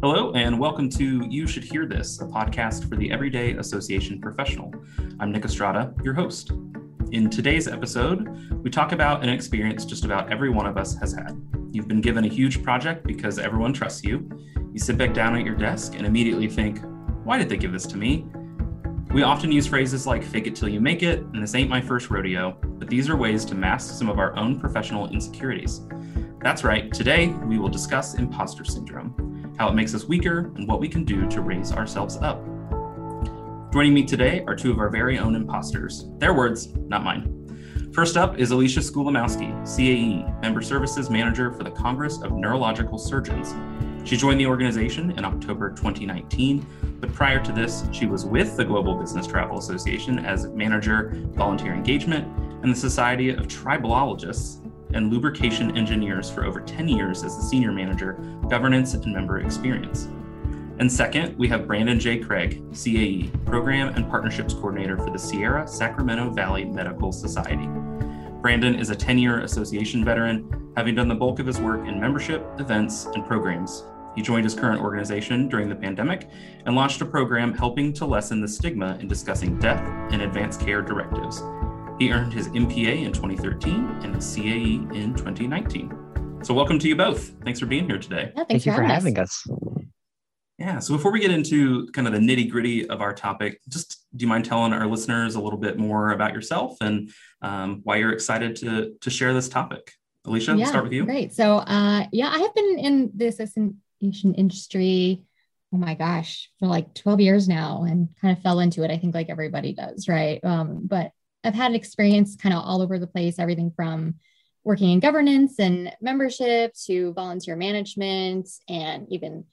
Hello, and welcome to You Should Hear This, a podcast for the Everyday Association Professional. I'm Nick Estrada, your host. In today's episode, we talk about an experience just about every one of us has had. You've been given a huge project because everyone trusts you. You sit back down at your desk and immediately think, why did they give this to me? We often use phrases like fake it till you make it, and this ain't my first rodeo, but these are ways to mask some of our own professional insecurities. That's right, today we will discuss imposter syndrome, how it makes us weaker, and what we can do to raise ourselves up. Joining me today are two of our very own imposters. Their words, not mine. First up is Alicia Skulamowski, CAE, Member Services Manager for the Congress of Neurological Surgeons. She joined the organization in October 2019, but prior to this, she was with the Global Business Travel Association as manager, volunteer engagement, and the Society of Tribologists and lubrication engineers for over 10 years as the senior manager, governance and member experience. And second, we have Brandon J. Craig, CAE, Program and Partnerships Coordinator for the Sierra Sacramento Valley Medical Society. Brandon is a 10 year association veteran, having done the bulk of his work in membership, events, and programs. He joined his current organization during the pandemic and launched a program helping to lessen the stigma in discussing death and advanced care directives. He earned his MPA in 2013 and his CAE in 2019. So, welcome to you both. Thanks for being here today. Yeah, Thank you for having us. us. Yeah. So, before we get into kind of the nitty gritty of our topic, just do you mind telling our listeners a little bit more about yourself and um, why you're excited to to share this topic? Alicia, yeah, start with you. Great. So, uh, yeah, I have been in this Asian industry, oh my gosh, for like 12 years now and kind of fell into it. I think like everybody does, right? Um, but I've had experience kind of all over the place, everything from working in governance and membership to volunteer management and even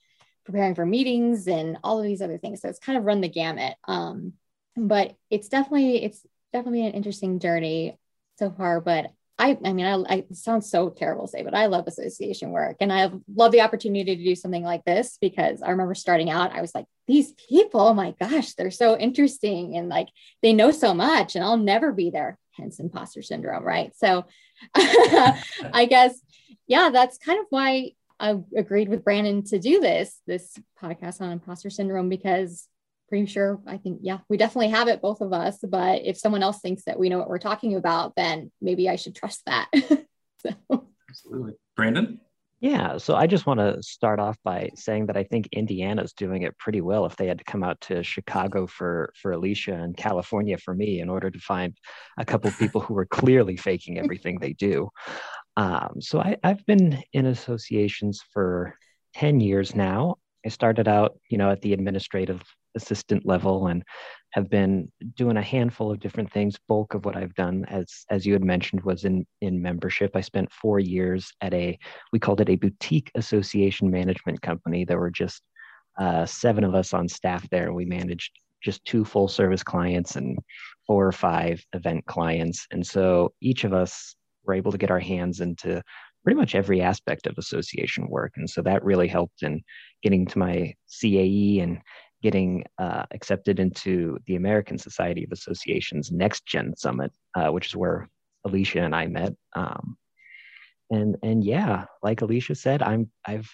preparing for meetings and all of these other things. So it's kind of run the gamut. Um, but it's definitely, it's definitely an interesting journey so far, but I, I mean, I, I sounds so terrible to say, but I love association work and I love the opportunity to do something like this because I remember starting out, I was like, these people, oh my gosh, they're so interesting and like they know so much and I'll never be there. Hence imposter syndrome, right? So I guess, yeah, that's kind of why I agreed with Brandon to do this, this podcast on imposter syndrome, because pretty sure I think, yeah, we definitely have it, both of us. But if someone else thinks that we know what we're talking about, then maybe I should trust that. so. Absolutely. Brandon? Yeah, so I just want to start off by saying that I think Indiana's doing it pretty well if they had to come out to Chicago for for Alicia and California for me in order to find a couple people who are clearly faking everything they do. Um, so I, I've been in associations for 10 years now. I started out, you know, at the administrative assistant level and have been doing a handful of different things. Bulk of what I've done, as as you had mentioned, was in in membership. I spent four years at a we called it a boutique association management company. There were just uh, seven of us on staff there, we managed just two full service clients and four or five event clients. And so each of us were able to get our hands into pretty much every aspect of association work. And so that really helped in getting to my CAE and getting uh, accepted into the American Society of Associations Next Gen Summit, uh, which is where Alicia and I met. Um, and and yeah, like Alicia said, I'm I've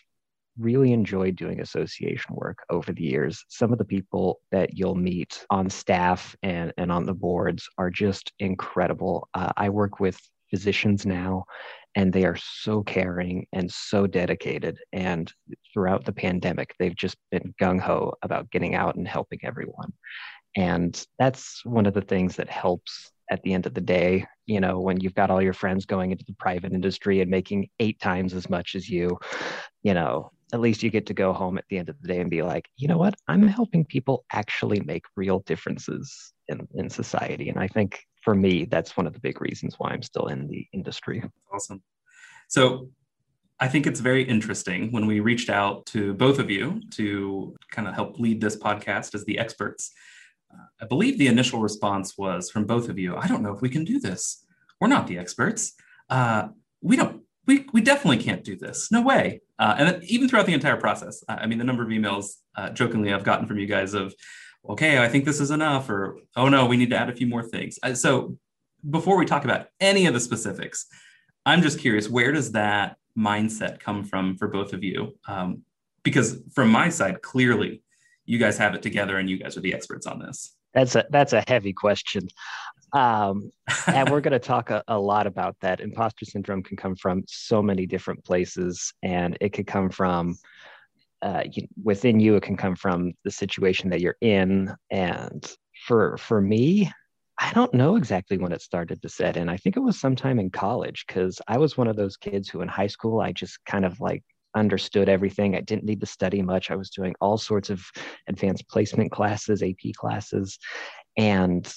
really enjoyed doing association work over the years. Some of the people that you'll meet on staff and, and on the boards are just incredible. Uh, I work with physicians now and they are so caring and so dedicated. And throughout the pandemic, they've just been gung ho about getting out and helping everyone. And that's one of the things that helps at the end of the day. You know, when you've got all your friends going into the private industry and making eight times as much as you, you know, at least you get to go home at the end of the day and be like, you know what? I'm helping people actually make real differences in, in society. And I think for me, that's one of the big reasons why I'm still in the industry. Awesome. So I think it's very interesting when we reached out to both of you to kind of help lead this podcast as the experts. Uh, I believe the initial response was from both of you I don't know if we can do this. We're not the experts. Uh, we don't, we, we definitely can't do this. No way. Uh, and even throughout the entire process, I mean, the number of emails uh, jokingly I've gotten from you guys of, okay, I think this is enough, or oh no, we need to add a few more things. So before we talk about any of the specifics, I'm just curious, where does that mindset come from for both of you? Um, because from my side, clearly you guys have it together and you guys are the experts on this. That's a that's a heavy question. Um, and we're going to talk a, a, lot about that. Imposter syndrome can come from so many different places, and it could come from uh, you, within you. It can come from the situation that you're in. And for for me, I don't know exactly when it started to set in. I think it was sometime in college because I was one of those kids who in high school I just kind of like understood everything. I didn't need to study much. I was doing all sorts of advanced placement classes, AP classes, and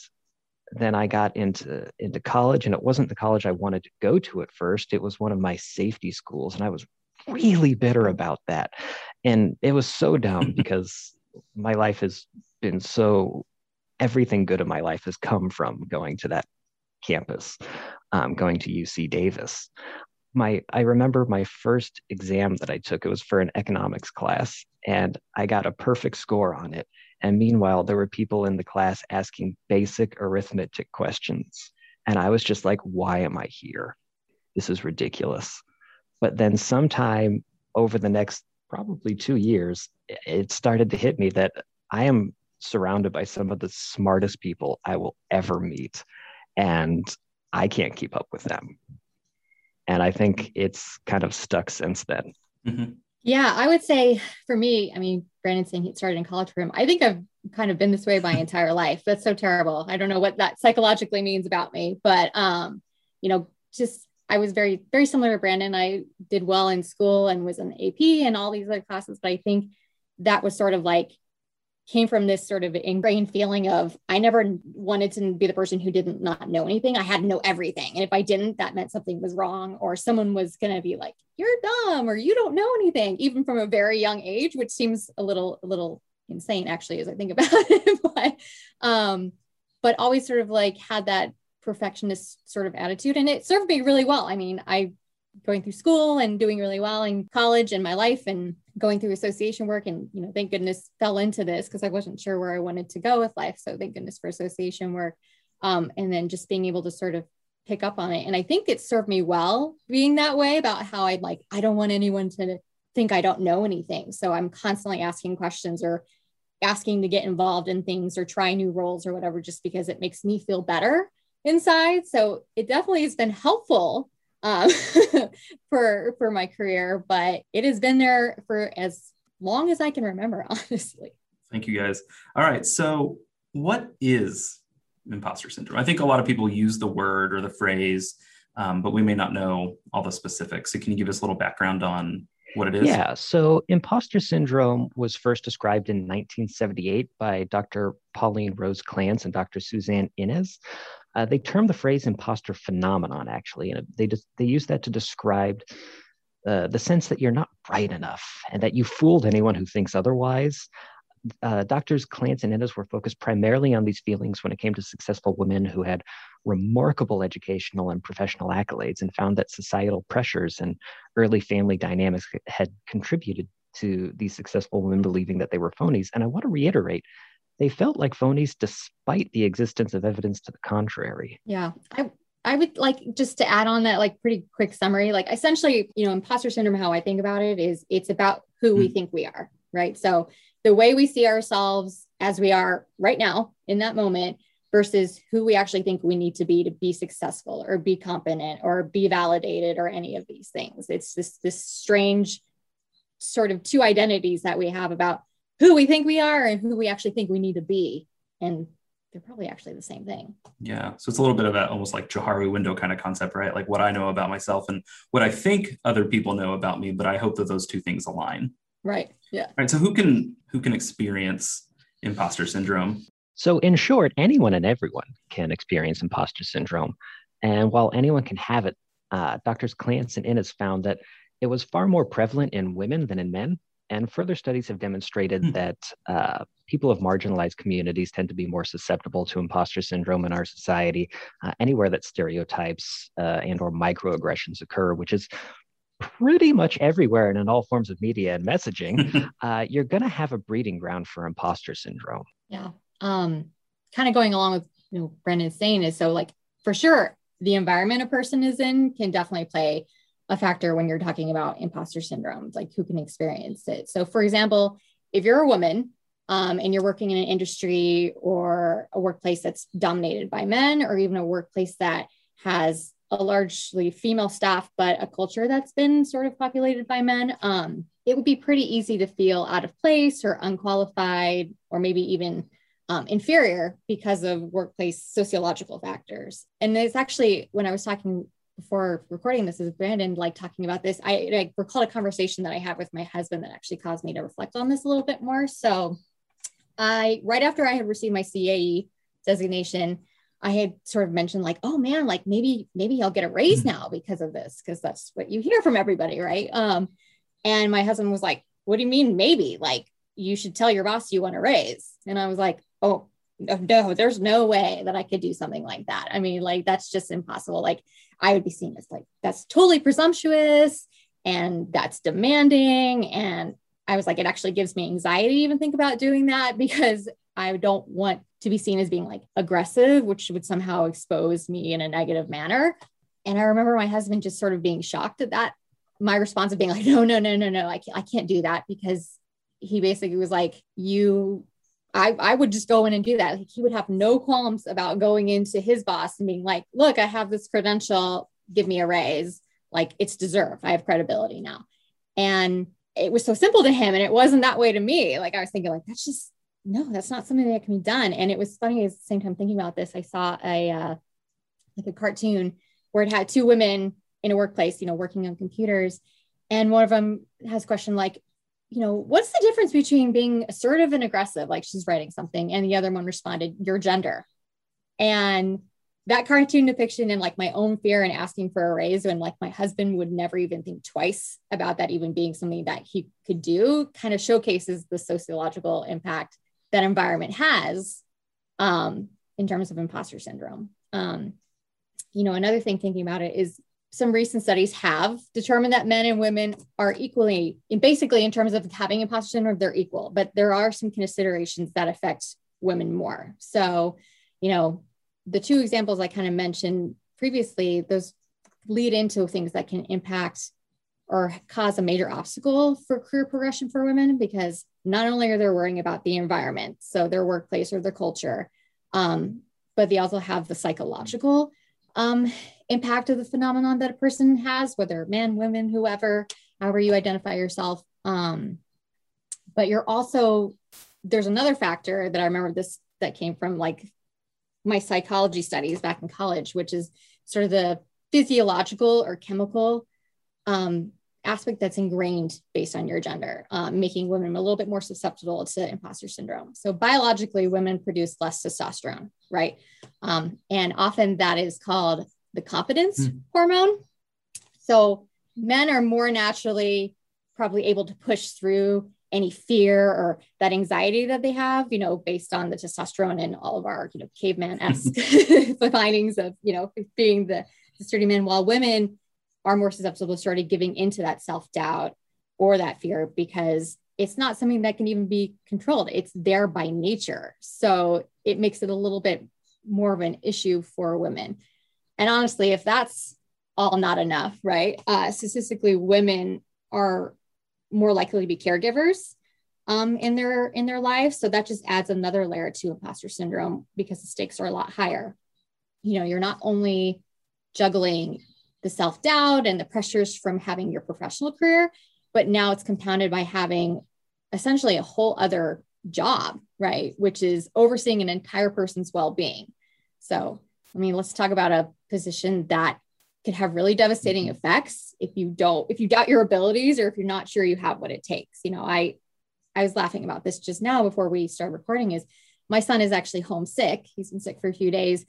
then I got into into college, and it wasn't the college I wanted to go to at first. It was one of my safety schools, and I was really bitter about that. And it was so dumb because my life has been so everything good in my life has come from going to that campus, um, going to UC Davis. My I remember my first exam that I took. It was for an economics class, and I got a perfect score on it. And meanwhile, there were people in the class asking basic arithmetic questions. And I was just like, why am I here? This is ridiculous. But then, sometime over the next probably two years, it started to hit me that I am surrounded by some of the smartest people I will ever meet. And I can't keep up with them. And I think it's kind of stuck since then. Mm-hmm. Yeah, I would say for me, I mean, Brandon saying he started in college for him. I think I've kind of been this way my entire life. That's so terrible. I don't know what that psychologically means about me, but um, you know, just I was very, very similar to Brandon. I did well in school and was in AP and all these other classes, but I think that was sort of like came from this sort of ingrained feeling of I never wanted to be the person who didn't not know anything. I had to know everything. And if I didn't, that meant something was wrong or someone was going to be like, you're dumb or you don't know anything, even from a very young age, which seems a little, a little insane actually, as I think about it. but, um, but always sort of like had that perfectionist sort of attitude and it served me really well. I mean, I going through school and doing really well in college and my life and going through association work and you know thank goodness fell into this because i wasn't sure where i wanted to go with life. So thank goodness for association work um, and then just being able to sort of pick up on it. And i think it served me well being that way about how i'd like i don't want anyone to think i don't know anything. So i'm constantly asking questions or asking to get involved in things or try new roles or whatever just because it makes me feel better inside. So it definitely has been helpful um, for for my career, but it has been there for as long as I can remember, honestly. Thank you guys. All right, so what is imposter syndrome? I think a lot of people use the word or the phrase, um, but we may not know all the specifics. So can you give us a little background on what it is? Yeah, so imposter syndrome was first described in 1978 by Dr. Pauline Rose Clance and Dr. Suzanne Imes. Uh, they term the phrase imposter phenomenon, actually, and they just they use that to describe uh, the sense that you're not bright enough and that you fooled anyone who thinks otherwise. Uh, doctors Clance and Imes were focused primarily on these feelings when it came to successful women who had remarkable educational and professional accolades and found that societal pressures and early family dynamics had contributed to these successful women believing that they were phonies. And I want to reiterate they felt like phonies despite the existence of evidence to the contrary. Yeah. I I would like just to add on that like pretty quick summary. Like essentially, you know, imposter syndrome, how I think about it is it's about who we hmm. think we are, right? So the way we see ourselves as we are right now in that moment versus who we actually think we need to be to be successful or be competent or be validated or any of these things. It's this this strange sort of two identities that we have about who we think we are and who we actually think we need to be. And they're probably actually the same thing. Yeah. So it's a little bit of that almost like Johari window kind of concept, right? Like what I know about myself and what I think other people know about me, but I hope that those two things align. Right. Yeah. All right. So who can who can experience imposter syndrome? So in short, anyone and everyone can experience imposter syndrome. And while anyone can have it, uh, doctors Clance and Imes found that it was far more prevalent in women than in men. And further studies have demonstrated mm. that uh, people of marginalized communities tend to be more susceptible to imposter syndrome in our society, uh, anywhere that stereotypes uh, and or microaggressions occur, which is pretty much everywhere and in all forms of media and messaging, uh, you're going to have a breeding ground for imposter syndrome. Yeah. Um, kind of going along with you know Brandon's saying is so like for sure the environment a person is in can definitely play a factor when you're talking about imposter syndrome, like who can experience it. So, for example, if you're a woman um, and you're working in an industry or a workplace that's dominated by men, or even a workplace that has a largely female staff, but a culture that's been sort of populated by men, um, it would be pretty easy to feel out of place or unqualified, or maybe even um, inferior because of workplace sociological factors. And it's actually when I was talking before recording this is Brandon, like talking about this, I, I recalled a conversation that I had with my husband that actually caused me to reflect on this a little bit more. So, I right after I had received my CAE designation, I had sort of mentioned like, oh man, like maybe maybe I'll get a raise mm-hmm. now because of this, because that's what you hear from everybody, right? Um, and my husband was like, what do you mean maybe? Like you should tell your boss you want a raise. And I was like, oh no, there's no way that I could do something like that. I mean, like that's just impossible. Like I would be seen as like that's totally presumptuous and that's demanding. And I was like, it actually gives me anxiety to even think about doing that because I don't want to be seen as being like aggressive, which would somehow expose me in a negative manner. And I remember my husband just sort of being shocked at that. My response of being like, no, no, no, no, no, I can't, I can't do that because he basically was like, you I, I would just go in and do that. Like he would have no qualms about going into his boss and being like, look, I have this credential, give me a raise. Like it's deserved. I have credibility now. And it was so simple to him. And it wasn't that way to me. Like I was thinking, like, that's just no, that's not something that can be done. And it was funny at the same time thinking about this. I saw a uh, like a cartoon where it had two women in a workplace, you know, working on computers. And one of them has a question like, you know, what's the difference between being assertive and aggressive? Like she's writing something, and the other one responded, your gender. And that cartoon depiction and like my own fear and asking for a raise when like my husband would never even think twice about that even being something that he could do kind of showcases the sociological impact that environment has um, in terms of imposter syndrome. Um, you know, another thing thinking about it is some recent studies have determined that men and women are equally, basically in terms of having imposter syndrome, they're equal, but there are some considerations that affect women more. So, you know, the two examples I kind of mentioned previously, those lead into things that can impact or cause a major obstacle for career progression for women because not only are they worrying about the environment, so their workplace or their culture, um, but they also have the psychological um, impact of the phenomenon that a person has, whether men, women, whoever, however you identify yourself. Um, but you're also, there's another factor that I remember this that came from like my psychology studies back in college, which is sort of the physiological or chemical um, aspect that's ingrained based on your gender, um, making women a little bit more susceptible to imposter syndrome. So, biologically, women produce less testosterone, right? Um, and often that is called the confidence mm. hormone. So, men are more naturally probably able to push through any fear or that anxiety that they have, you know, based on the testosterone and all of our, you know, caveman esque findings of, you know, being the, the sturdy men, while women are more susceptible to of giving into that self doubt or that fear because it's not something that can even be controlled. It's there by nature. So it makes it a little bit more of an issue for women. And honestly, if that's all not enough, right? Uh, statistically, women are more likely to be caregivers um, in their in their lives. So that just adds another layer to imposter syndrome because the stakes are a lot higher. You know, you're not only juggling the self doubt and the pressures from having your professional career, but now it's compounded by having essentially a whole other job, right? Which is overseeing an entire person's well being. So, I mean, let's talk about a position that could have really devastating mm-hmm. effects if you don't, if you doubt your abilities or if you're not sure you have what it takes. You know, I, I was laughing about this just now before we start recording is my son is actually homesick. He's been sick for a few days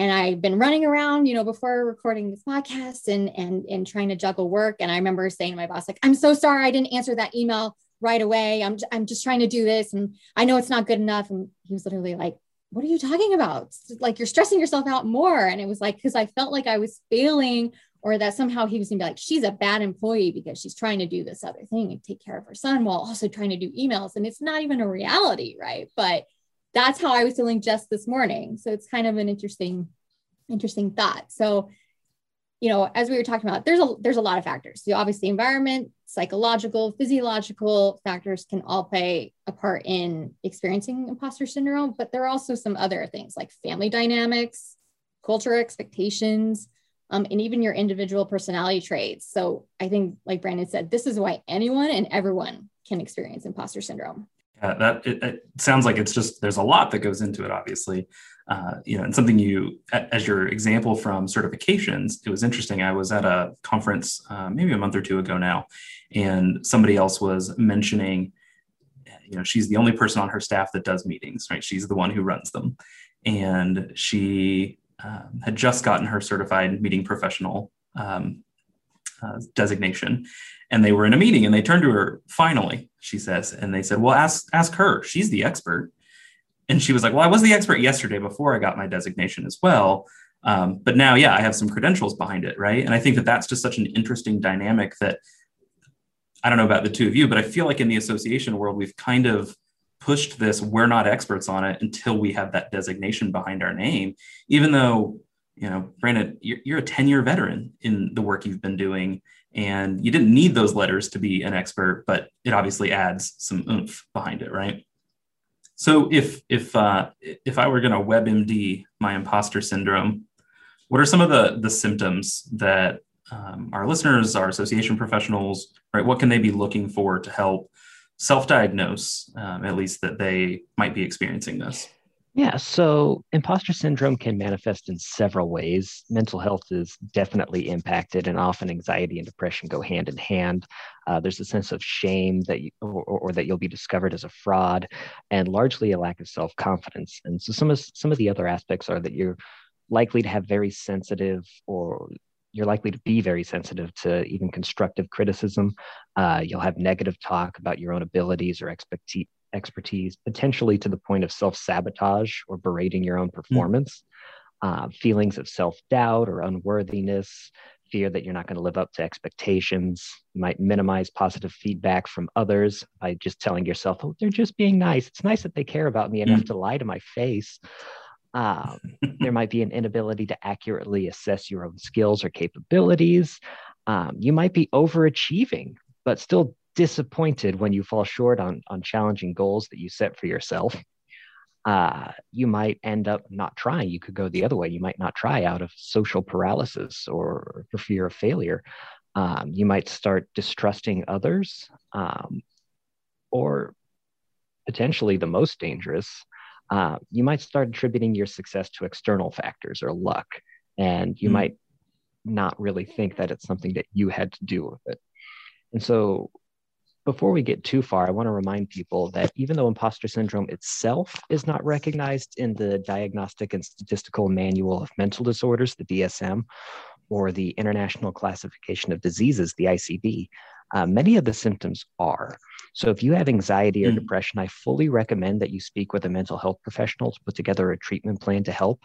and I've been running around, you know, before recording this podcast and and and trying to juggle work. And I remember saying to my boss, like, I'm so sorry I didn't answer that email right away. I'm I'm just trying to do this, and I know it's not good enough. And he was literally like, What are you talking about? Like you're stressing yourself out more. And it was like because I felt like I was failing, or that somehow he was gonna be like, she's a bad employee because she's trying to do this other thing and take care of her son while also trying to do emails. And it's not even a reality, right? But that's how I was feeling just this morning. So it's kind of an interesting, interesting thought. So you know, as we were talking about, there's a there's a lot of factors. So obviously, environment, psychological, physiological factors can all play a part in experiencing imposter syndrome. But there are also some other things like family dynamics, cultural expectations, um, and even your individual personality traits. So I think, like Brandon said, this is why anyone and everyone can experience imposter syndrome. Yeah, that it, it sounds like it's just there's a lot that goes into it, obviously. Uh, you know, and something you, as your example from certifications, it was interesting. I was at a conference uh, maybe a month or two ago now, and somebody else was mentioning, you know, she's the only person on her staff that does meetings, right? She's the one who runs them, and she um, had just gotten her certified meeting professional um, uh, designation, and they were in a meeting, and they turned to her finally, she says, and they said, "Well, ask ask her. She's the expert." And she was like, "Well, I was the expert yesterday before I got my designation as well." Um, but now, yeah, I have some credentials behind it, right? And I think that that's just such an interesting dynamic that I don't know about the two of you, but I feel like in the association world, we've kind of pushed this we're not experts on it until we have that designation behind our name even though you know brandon you're, you're a 10 year veteran in the work you've been doing and you didn't need those letters to be an expert but it obviously adds some oomph behind it right? So if if uh, if i were going to webmd my imposter syndrome what are some of the the symptoms that um, our listeners our association professionals right what can they be looking for to help self-diagnose um, at least that they might be experiencing this yeah, so imposter syndrome can manifest in several ways. Mental health is definitely impacted, and often anxiety and depression go hand in hand. Uh, there's a sense of shame that you, or, or, that you'll be discovered as a fraud, and largely a lack of self confidence. And so some of some of the other aspects are that you're likely to have very sensitive or you're likely to be very sensitive to even constructive criticism. Uh, you'll have negative talk about your own abilities or expertise, expertise potentially to the point of self sabotage or berating your own hmm. performance. Mm. Uh, feelings of self doubt or unworthiness, fear that you're not going to live up to expectations. You might minimize positive feedback from others by just telling yourself, oh, they're just being nice. It's nice that they care about me enough mm. to lie to my face. Um, there might be an inability to accurately assess your own skills or capabilities. Um, you might be overachieving, but still disappointed when you fall short on, on challenging goals that you set for yourself. Uh, you might end up not trying. You could go the other way. You might not try out of social paralysis or for fear of failure. Um, you might start distrusting others, um, or potentially the most dangerous, uh, you might start attributing your success to external factors or luck, and you mm. might not really think that it's something that you had to do with it. And so, before we get too far, I want to remind people that even though imposter syndrome itself is not recognized in the Diagnostic and Statistical Manual of Mental Disorders, the DSM, or the International Classification of Diseases, the ICD, uh, many of the symptoms are. So, if you have anxiety or mm. depression, I fully recommend that you speak with a mental health professional to put together a treatment plan to help.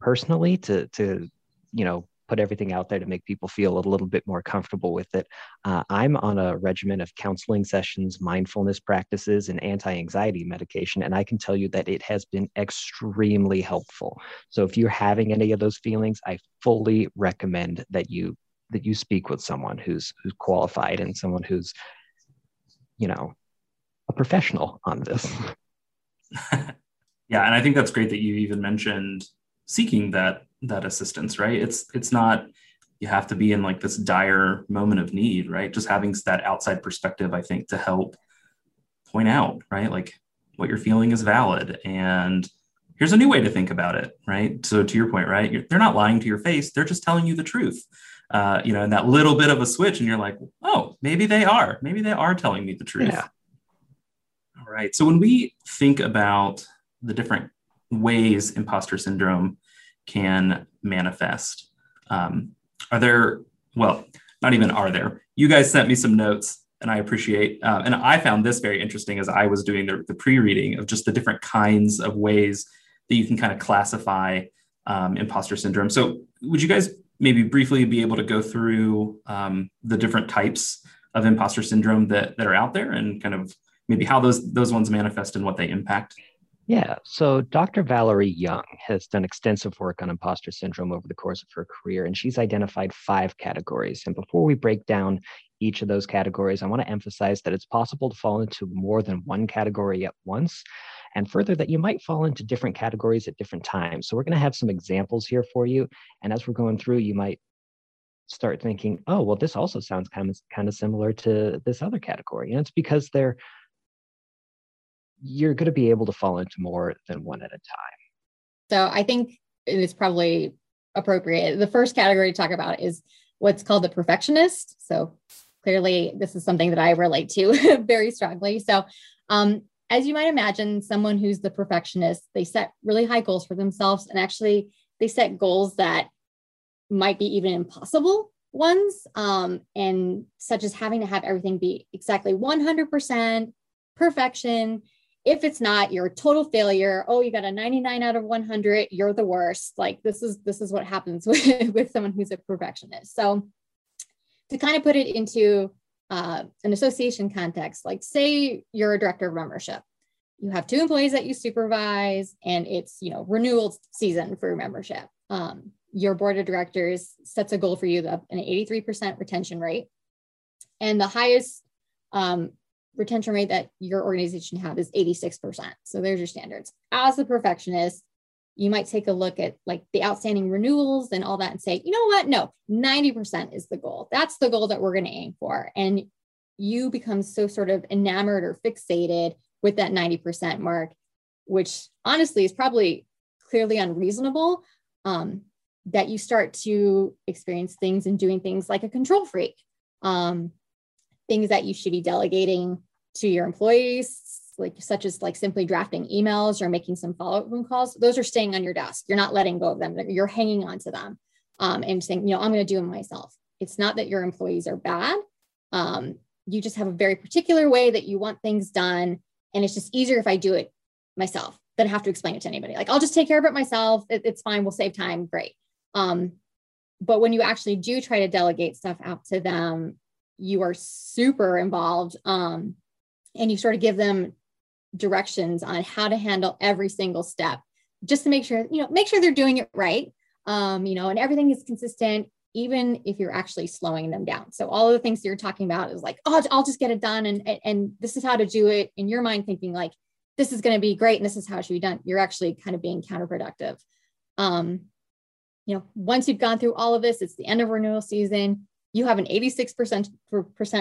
Personally, to to you know put everything out there to make people feel a little bit more comfortable with it. Uh, I'm on a regimen of counseling sessions, mindfulness practices, and anti anxiety medication. And I can tell you that it has been extremely helpful. So if you're having any of those feelings, I fully recommend that you that you speak with someone who's who's qualified and someone who's you know a professional on this yeah and i think that's great that you even mentioned seeking that that assistance right it's it's not you have to be in like this dire moment of need right just having that outside perspective i think to help point out right like what you're feeling is valid and here's a new way to think about it right so to your point right you're, they're not lying to your face they're just telling you the truth uh, you know, and that little bit of a switch, and you're like, oh, maybe they are. Maybe they are telling me the truth. Yeah. All right. So when we think about the different ways imposter syndrome can manifest, um, are there, well, not even are there. You guys sent me some notes and I appreciate. Uh, and I found this very interesting as I was doing the, the pre-reading of just the different kinds of ways that you can kind of classify um, imposter syndrome. So, would you guys maybe briefly be able to go through um, the different types of imposter syndrome that, that are out there and kind of maybe how those those ones manifest and what they impact? Yeah, so Dr. Valerie Young has done extensive work on imposter syndrome over the course of her career, and she's identified five categories. And before we break down each of those categories, I want to emphasize that it's possible to fall into more than one category at once, and further, that you might fall into different categories at different times. So, we're going to have some examples here for you. And as we're going through, you might start thinking, oh, well, this also sounds kind of kind of similar to this other category. And it's because they're you're going to be able to fall into more than one at a time. So I think it is probably appropriate. The first category to talk about is what's called the perfectionist. So clearly, this is something that I relate to very strongly. So, um, as you might imagine, someone who's the perfectionist, they set really high goals for themselves and actually they set goals that might be even impossible ones um, and such as having to have everything be exactly 100% perfection if it's not you're a total failure. Oh you got a 99 out of 100 you're the worst. Like this is this is what happens with, with someone who's a perfectionist. So to kind of put it into uh, an association context like say you're a director of membership. You have two employees that you supervise and it's you know renewal season for membership. Um, your board of directors sets a goal for you of an 83% retention rate. And the highest um, retention rate that your organization have is 86%. So there's your standards. As a perfectionist, you might take a look at like the outstanding renewals and all that and say, you know what? No, 90% is the goal. That's the goal that we're going to aim for. And you become so sort of enamored or fixated with that 90% mark, which honestly is probably clearly unreasonable. Um, that you start to experience things and doing things like a control freak, um, things that you should be delegating to your employees, like such as like simply drafting emails or making some follow-up phone calls. Those are staying on your desk. You're not letting go of them. You're hanging on to them um, and saying, you know, I'm going to do them myself. It's not that your employees are bad. Um, you just have a very particular way that you want things done, and it's just easier if I do it myself than have to explain it to anybody. Like I'll just take care of it myself. It, it's fine. We'll save time. Great. Um, but when you actually do try to delegate stuff out to them, you are super involved um, and you sort of give them directions on how to handle every single step just to make sure, you know, make sure they're doing it right. Um, you know, and everything is consistent, even if you're actually slowing them down. So all of the things you're talking about is like, oh, I'll just get it done. And, and, and this is how to do it in your mind, thinking like, this is going to be great. And this is how it should be done. You're actually kind of being counterproductive. Um, you know, once you've gone through all of this, it's the end of renewal season. You have an 86%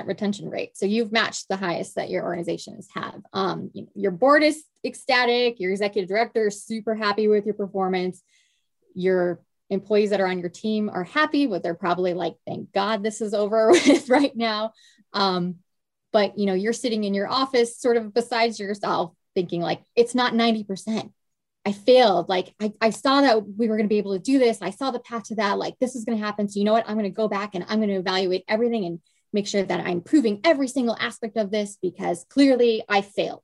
retention rate. So you've matched the highest that your organizations have. Um, your board is ecstatic. Your executive director is super happy with your performance. Your employees that are on your team are happy, but they're probably like, thank God this is over with right now. Um, but you know, you're sitting in your office sort of besides yourself thinking like it's not 90%. I failed. Like I, I saw that we were going to be able to do this. I saw the path to that. Like this is going to happen. So you know what? I'm going to go back and I'm going to evaluate everything and make sure that I'm proving every single aspect of this because clearly I failed.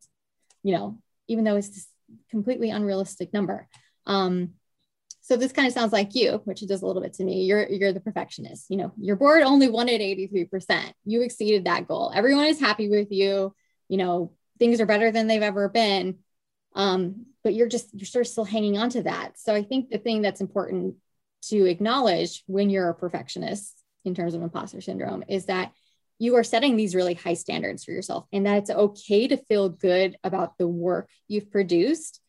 You know, even though it's this completely unrealistic number. Um, so this kind of sounds like you, which it does a little bit to me. You're you're the perfectionist. You know, your board only wanted 83%. You exceeded that goal. Everyone is happy with you. You know, things are better than they've ever been. Um, but you're just you're sort of still hanging on to that. So i think the thing that's important to acknowledge when you're a perfectionist in terms of imposter syndrome is that you are setting these really high standards for yourself and that it's okay to feel good about the work you've produced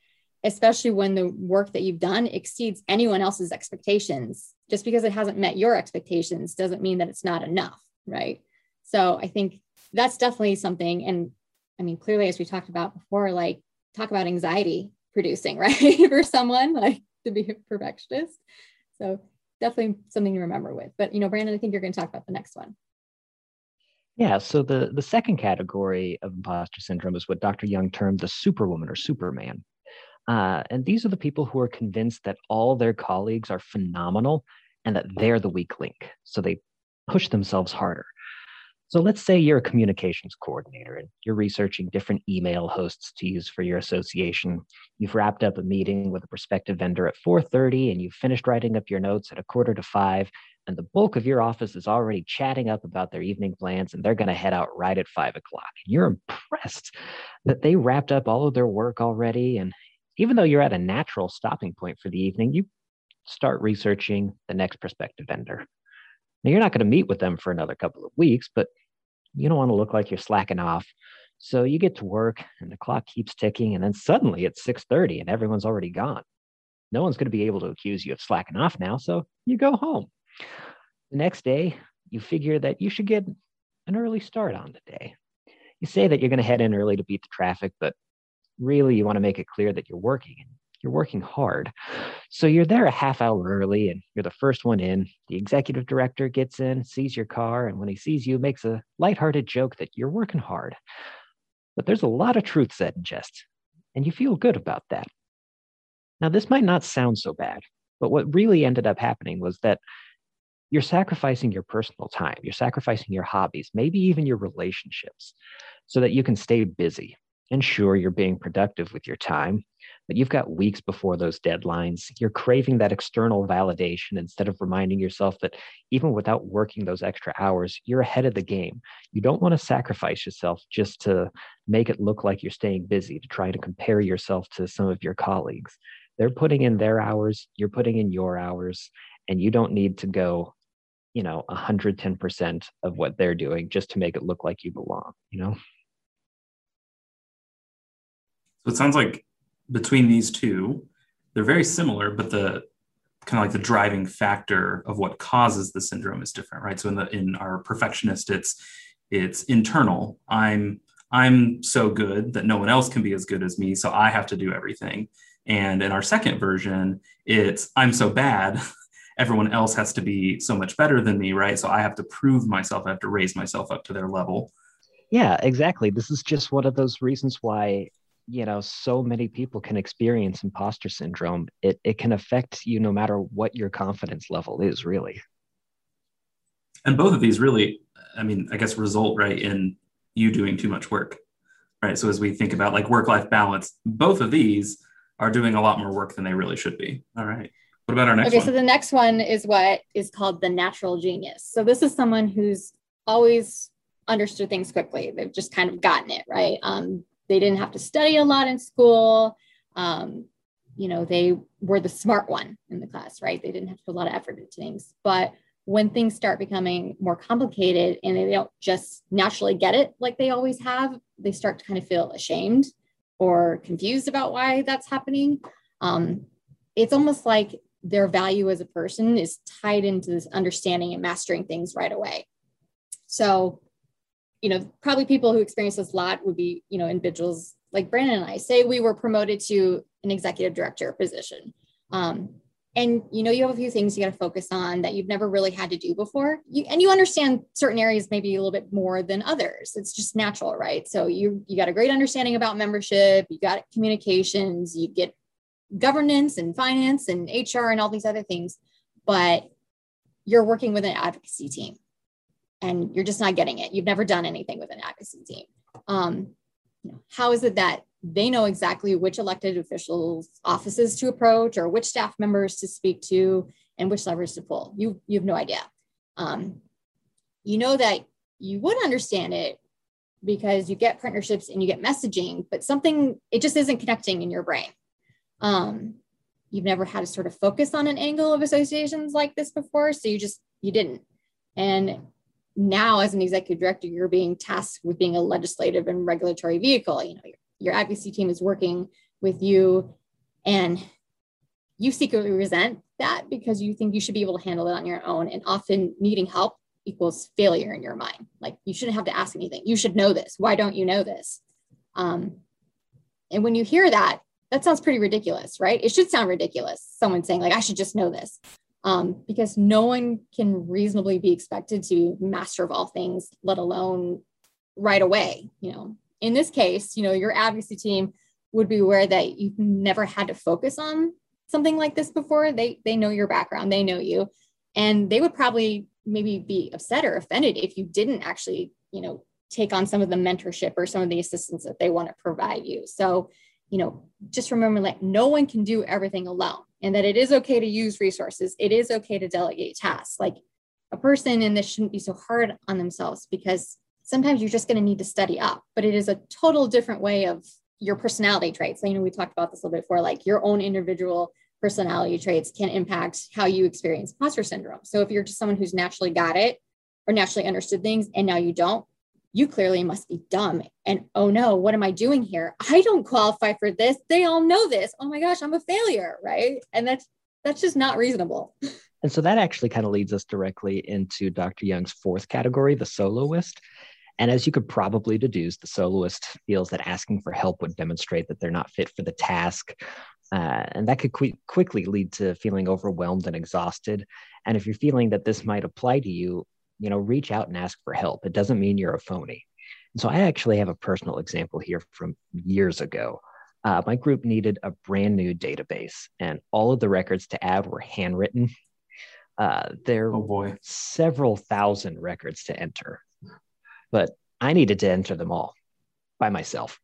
especially when the work that you've done exceeds anyone else's expectations. Just because it hasn't met your expectations doesn't mean that it's not enough right? So i think that's definitely something. And i mean clearly as we talked about before like talk about anxiety producing, right? For someone like to be a perfectionist. So definitely something to remember with. But you know, Brandon, I think you're going to talk about the next one. Yeah, so the, the second category of imposter syndrome is what Dr. Young termed the superwoman or superman. Uh, and these are the people who are convinced that all their colleagues are phenomenal and that they're the weak link. So they push themselves harder. So let's say you're a communications coordinator and you're researching different email hosts to use for your association. You've wrapped up a meeting with a prospective vendor at 4:30 and you've finished writing up your notes at a quarter to 5 and the bulk of your office is already chatting up about their evening plans and they're going to head out right at 5 o'clock. You're impressed that they wrapped up all of their work already and even though you're at a natural stopping point for the evening, you start researching the next prospective vendor. Now, you're not going to meet with them for another couple of weeks, but you don't want to look like you're slacking off. So you get to work and the clock keeps ticking, and then suddenly it's 6:30 and everyone's already gone. No one's going to be able to accuse you of slacking off now, so you go home. The next day, you figure that you should get an early start on the day. You say that you're going to head in early to beat the traffic, but really you want to make it clear that you're working and you're working hard. So you're there a half hour early and you're the first one in. The executive director gets in, sees your car, and when he sees you, makes a lighthearted joke that you're working hard. But there's a lot of truth said in jest, and you feel good about that. Now, this might not sound so bad, but what really ended up happening was that you're sacrificing your personal time, you're sacrificing your hobbies, maybe even your relationships, so that you can stay busy. And sure, you're being productive with your time, but you've got weeks before those deadlines. You're craving that external validation instead of reminding yourself that even without working those extra hours, you're ahead of the game. You don't want to sacrifice yourself just to make it look like you're staying busy, to try to compare yourself to some of your colleagues. They're putting in their hours, you're putting in your hours, and you don't need to go you know 110% of what they're doing just to make it look like you belong you know so it sounds like between these two they're very similar but the kind of like the driving factor of what causes the syndrome is different right so in the in our perfectionist it's it's internal i'm i'm so good that no one else can be as good as me so i have to do everything and in our second version it's i'm so bad everyone else has to be so much better than me, right? So I have to prove myself, I have to raise myself up to their level. Yeah, exactly. This is just one of those reasons why you know so many people can experience imposter syndrome it it can affect you no matter what your confidence level is really and both of these really i mean i guess result right in you doing too much work right so as we think about like work life balance both of these are doing a lot more work than they really should be all right what about our next okay, one? so the next one is what is called the natural genius. So this is someone who's always understood things quickly. They've just kind of gotten it, right? Um, they didn't have to study a lot in school. Um, you know, they were the smart one in the class, right? They didn't have to put a lot of effort into things. But when things start becoming more complicated and they don't just naturally get it like they always have, they start to kind of feel ashamed or confused about why that's happening. Um, it's almost like their value as a person is tied into this understanding and mastering things right away. So, you know, probably people who experience this a lot would be, you know, individuals like Brandon and I. Say we were promoted to an executive director position. Um, and you know you have a few things you got to focus on that you've never really had to do before you, and you understand certain areas maybe a little bit more than others it's just natural right so you you got a great understanding about membership you got communications you get governance and finance and HR and all these other things, but you're working with an advocacy team and you're just not getting it. You've never done anything with an advocacy team. Um, you know, how is it that they know exactly which elected officials' offices to approach or which staff members to speak to and which levers to pull? You, you have no idea. Um, you know that you would understand it because you get partnerships and you get messaging, but something, it just isn't connecting in your brain. Um, you've never had to sort of focus on an angle of associations like this before, so you just you didn't. And now, as an executive director, you're being tasked with being a legislative and regulatory vehicle. You know, your, your advocacy team is working with you, and you secretly resent that because you think you should be able to handle it on your own. And often, needing help equals failure in your mind. Like you shouldn't have to ask anything. You should know this. Why don't you know this? Um, and when you hear that, that sounds pretty ridiculous, right? It should sound ridiculous. Someone saying, like, I should just know this. Um, because no one can reasonably be expected to be master of all things, let alone right away. You know, in this case, you know, your advocacy team would be aware that you've never had to focus on something like this before. They they know your background, they know you, and they would probably maybe be upset or offended if you didn't actually, you know, take on some of the mentorship or some of the assistance that they want to provide you. So you know, just remember that no one can do everything alone and that it is okay to use resources. It is okay to delegate tasks. Like a person in this shouldn't be so hard on themselves because sometimes you're just going to need to study up, but it is a total different way of your personality traits. So, you know, we talked about this a little bit before, like your own individual personality traits can impact how you experience imposter syndrome. So if you're just someone who's naturally got it or naturally understood things and now you don't, you clearly must be dumb. And oh no, what am I doing here? I don't qualify for this. They all know this. Oh my gosh, I'm a failure, right? And that's that's just not reasonable. And so that actually kind of leads us directly into Dr. Young's fourth category, the soloist. And as you could probably deduce, the soloist feels that asking for help would demonstrate that they're not fit for the task. Uh, and that could qu- quickly lead to feeling overwhelmed and exhausted. And if you're feeling that this might apply to you, you know, reach out and ask for help. It doesn't mean you're a phony. And so I actually have a personal example here from years ago. Uh, my group needed a brand new database, and all of the records to add were handwritten. Uh, there Oh boy. several thousand records to enter, but I needed to enter them all by myself.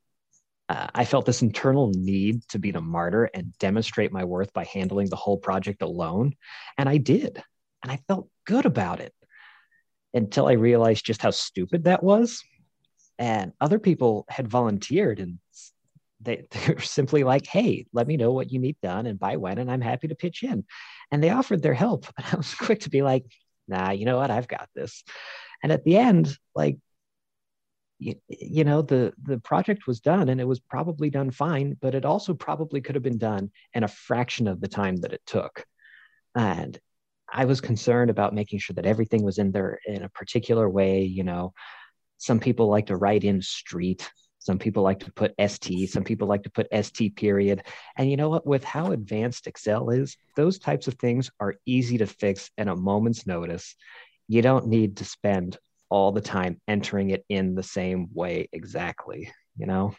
Uh, I felt this internal need to be the martyr and demonstrate my worth by handling the whole project alone. And I did. And I felt good about it until I realized just how stupid that was. And other people had volunteered and they, they were simply like, hey, let me know what you need done and by when, and I'm happy to pitch in. And they offered their help. But I was quick to be like, nah, you know what? I've got this. And at the end, like, you, you know the the project was done and it was probably done fine but it also probably could have been done in a fraction of the time that it took and i was concerned about making sure that everything was in there in a particular way you know. Some people like to write in street some people like to put st some people like to put st period. And you know what with how advanced excel is those types of things are easy to fix in a moment's notice. You don't need to spend all the time entering it in the same way exactly you know?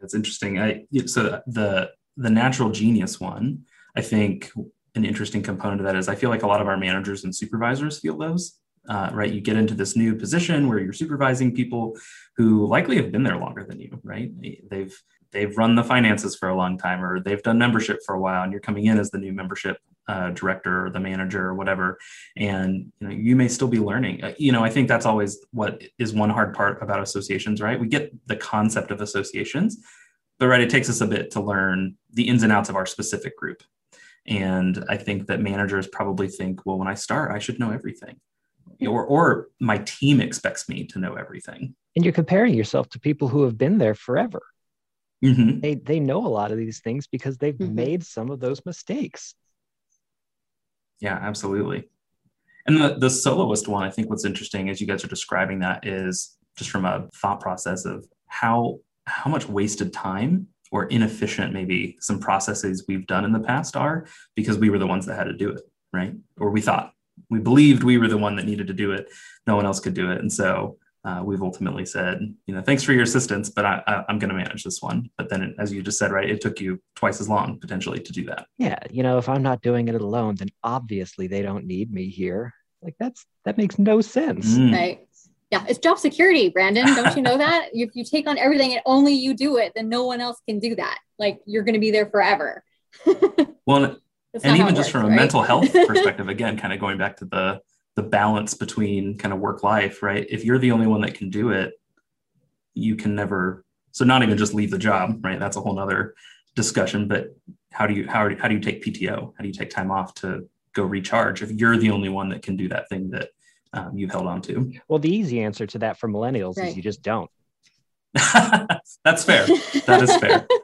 That's interesting. I so the the natural genius one, I think an interesting component of that is I feel like a lot of our managers and supervisors feel those. Uh, right, you get into this new position where you're supervising people who likely have been there longer than you. Right, they've they've run the finances for a long time, or they've done membership for a while, and you're coming in as the new membership uh, director or the manager or whatever, and you know you may still be learning. Uh, you know, I think that's always what is one hard part about associations. Right, we get the concept of associations, but right, it takes us a bit to learn the ins and outs of our specific group. And I think that managers probably think, well, when I start, I should know everything. Or, or my team expects me to know everything. and you're comparing yourself to people who have been there forever Mhm. they they know a lot of these things because they've Mhm. made some of those mistakes Yeah, absolutely. And the, the soloist one, I think what's interesting as you guys are describing that is just from a thought process of how how much wasted time or inefficient maybe some processes we've done in the past are because we were the ones that had to do it, right? Or we thought we believed we were the one that needed to do it. No one else could do it. And so uh, we've ultimately said, you know, thanks for your assistance, but I, I, I'm going to manage this one. But then, it, as you just said, right, it took you twice as long potentially to do that. yeah you know if i'm not doing it alone then obviously they don't need me here like that's that makes no sense Mm. Right. Yeah. It's job security, Brandon. Don't you know that? If you take on everything and only you do it, then no one else can do that. Like you're going to be there forever. Well, That's and even just from a right? mental health perspective again kind of going back to the the balance between kind of work life right if you're the only one that can do it you can never so not even just leave the job right that's a whole nother discussion but how do you how, how do you take pto how do you take time off to go recharge if you're the only one that can do that thing that um, you've held on to well the easy answer to that for millennials Right. is you just don't that's fair that is fair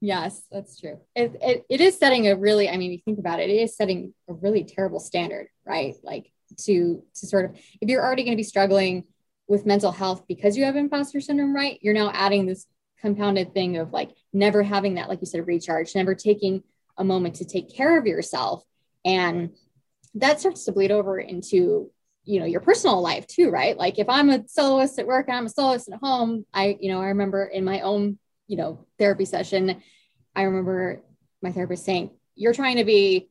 yes, that's true. It, it, it is setting a really, I mean, you think about it, it is setting a really terrible standard, right? Like to, to sort of, if you're already going to be struggling with mental health because you have imposter syndrome, right? You're now adding this compounded thing of like never having that, like you said, recharge, never taking a moment to take care of yourself. And that starts to bleed over into you know your personal life too right? Like if i'm a soloist at work and i'm a soloist at home i you know i remember in my own you know therapy session i remember my therapist saying you're trying to be